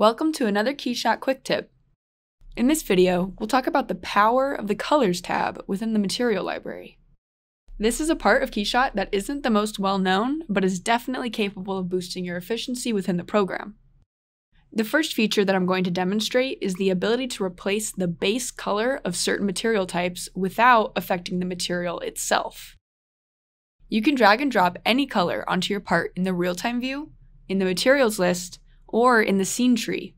Welcome to another KeyShot Quick Tip. In this video, we'll talk about the power of the Colors tab within the Material Library. This is a part of KeyShot that isn't the most well known, but is definitely capable of boosting your efficiency within the program. The first feature that I'm going to demonstrate is the ability to replace the base color of certain material types without affecting the material itself. You can drag and drop any color onto your part in the real-time view, in the materials list, or in the scene tree.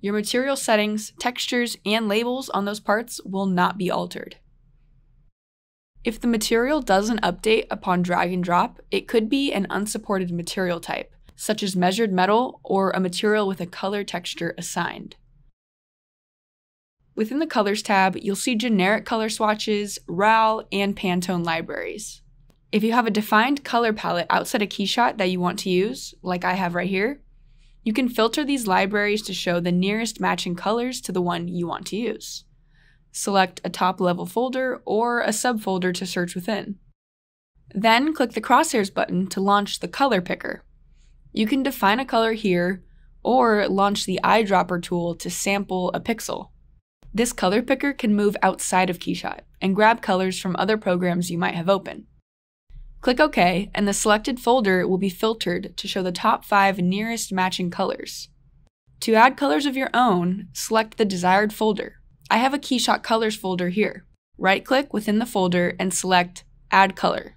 Your material settings, textures, and labels on those parts will not be altered. If the material doesn't update upon drag and drop, it could be an unsupported material type, such as measured metal or a material with a color texture assigned. Within the Colors tab, you'll see generic color swatches, RAL, and Pantone libraries. If you have a defined color palette outside a KeyShot that you want to use, like I have right here, you can filter these libraries to show the nearest matching colors to the one you want to use. Select a top-level folder or a subfolder to search within. Then click the crosshairs button to launch the color picker. You can define a color here or launch the eyedropper tool to sample a pixel. This color picker can move outside of KeyShot and grab colors from other programs you might have open. Click OK, and the selected folder will be filtered to show the top five nearest matching colors. To add colors of your own, select the desired folder. I have a KeyShot Colors folder here. Right-click within the folder and select Add Color.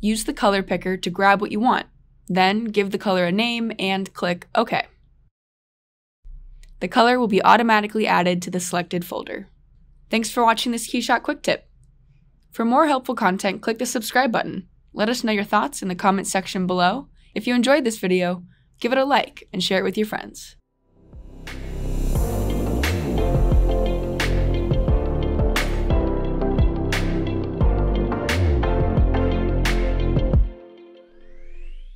Use the color picker to grab what you want, then give the color a name and click OK. The color will be automatically added to the selected folder. Thanks for watching this KeyShot Quick Tip. For more helpful content, click the subscribe button. Let us know your thoughts in the comments section below. If you enjoyed this video, give it a like and share it with your friends.